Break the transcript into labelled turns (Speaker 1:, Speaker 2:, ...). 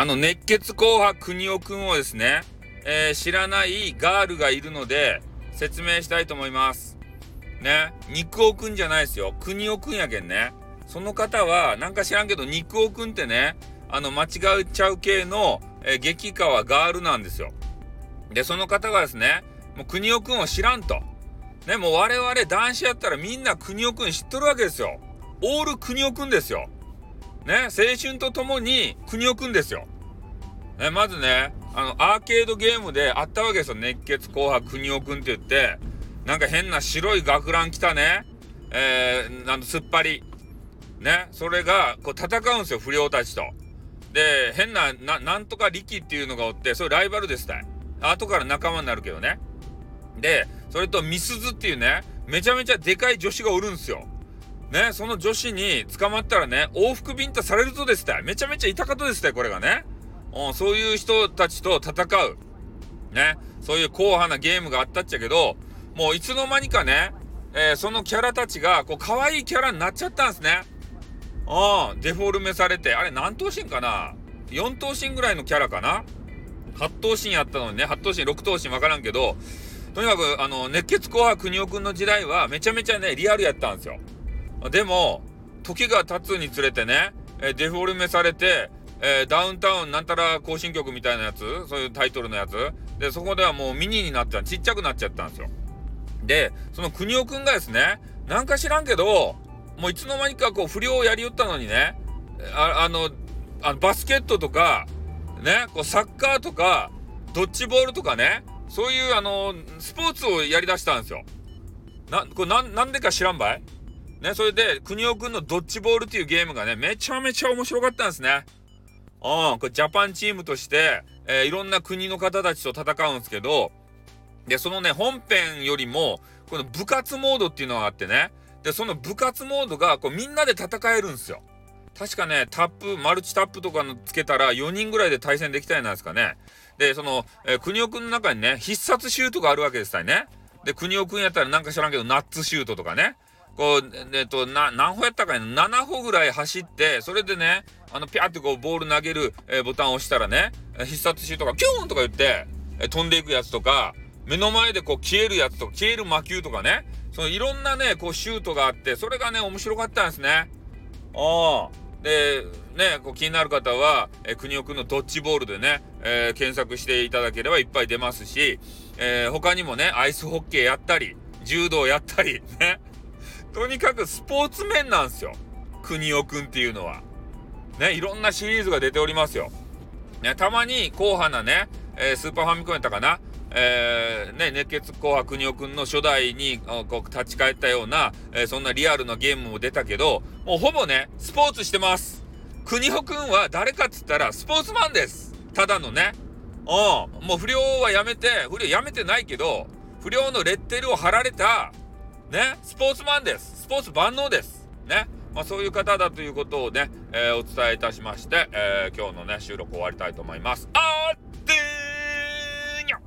Speaker 1: あの、熱血紅白国尾くんをですね、えー、知らないガールがいるので、説明したいと思います。ね、肉尾くんじゃないですよ。国尾くんやけんね。その方は、なんか知らんけど、肉尾くんってね、あの、間違えちゃう系の、えー、激川ガールなんですよ。で、その方がですね、もう国尾くんを知らんと。ね、もう我々男子やったらみんな国尾くん知っとるわけですよ。オール国尾くんですよ。ね、青春とともに国尾くんですよ。ね、まずね、あの、アーケードゲームであったわけですよ。熱血紅白国尾くんって言って、なんか変な白い学ラン着たね、えー、なんすっぱり。ね、それが、こう戦うんですよ、不良たちと。で、変な、な、なんとか力っていうのがおって、それライバルですたい。後から仲間になるけどね。で、それとミスズっていうね、めちゃめちゃでかい女子がおるんですよ。ね、その女子に捕まったらね、往復ビンタされるとですためちゃめちゃ痛かったですたこれがね。うん、そういう人たちと戦う。ね、そういう硬派なゲームがあったっちゃけど、もういつの間にかね、えー、そのキャラたちが、こう、可愛いキャラになっちゃったんですね。うん、デフォルメされて、あれ何頭身かな ?4 頭身ぐらいのキャラかな ?8 頭身やったのにね、8頭身、6頭身わからんけど、とにかく、あの、熱血紅白国尾くんの時代はめちゃめちゃね、リアルやったんですよ。でも、時が経つにつれてね、えデフォルメされて、えー、ダウンタウンなんたら行進曲みたいなやつ、そういうタイトルのやつ。で、そこではもうミニになっちゃう、ちっちゃくなっちゃったんですよ。で、その国尾くんがですね、なんか知らんけど、もういつの間にかこう不良をやりよったのにね、あの、あのバスケットとか、ね、こうサッカーとか、ドッジボールとかね、そういうあの、スポーツをやりだしたんですよ。な、これな、なんでか知らんばい？ね、それで、国尾くんのドッジボールっていうゲームがね、めちゃめちゃ面白かったんですね。うん、これジャパンチームとして、えー、いろんな国の方たちと戦うんですけど、で、そのね、本編よりも、この部活モードっていうのがあってね、で、その部活モードが、こう、みんなで戦えるんですよ。確かね、タップ、マルチタップとかのつけたら4人ぐらいで対戦できたりなんですかね。で、その、えー、国尾くんの中にね、必殺シュートがあるわけですたいね。で、国尾くんやったらなんか知らんけど、ナッツシュートとかね。こう、えっと、な、何歩やったかいな ?7 歩ぐらい走って、それでね、あの、ピャーってこう、ボール投げる、えー、ボタンを押したらね、必殺シュートがキューンとか言って、えー、飛んでいくやつとか、目の前でこう、消えるやつとか、消える魔球とかね、そのいろんなね、こう、シュートがあって、それがね、面白かったんですね。ああ。で、ね、こう気になる方は、えー、国尾くんのドッジボールでね、えー、検索していただければいっぱい出ますし、えー、他にもね、アイスホッケーやったり、柔道やったり、ね、とにかくスポーツ面なんですよ。国尾くんっていうのは。ね、いろんなシリーズが出ておりますよ。ね、たまに硬派なね、えー、スーパーファミコンやったかな。えー、ね、熱血紅白国尾くんの初代にこう立ち返ったような、えー、そんなリアルなゲームも出たけど、もうほぼね、スポーツしてます。国尾くんは誰かっつったらスポーツマンです。ただのね。うん。もう不良はやめて、不良やめてないけど、不良のレッテルを貼られた、ね、スポーツマンです。スポーツ万能です。ね。まあ、そういう方だということをね、えー、お伝えいたしまして、えー、今日のね、収録終わりたいと思います。あってーにゃ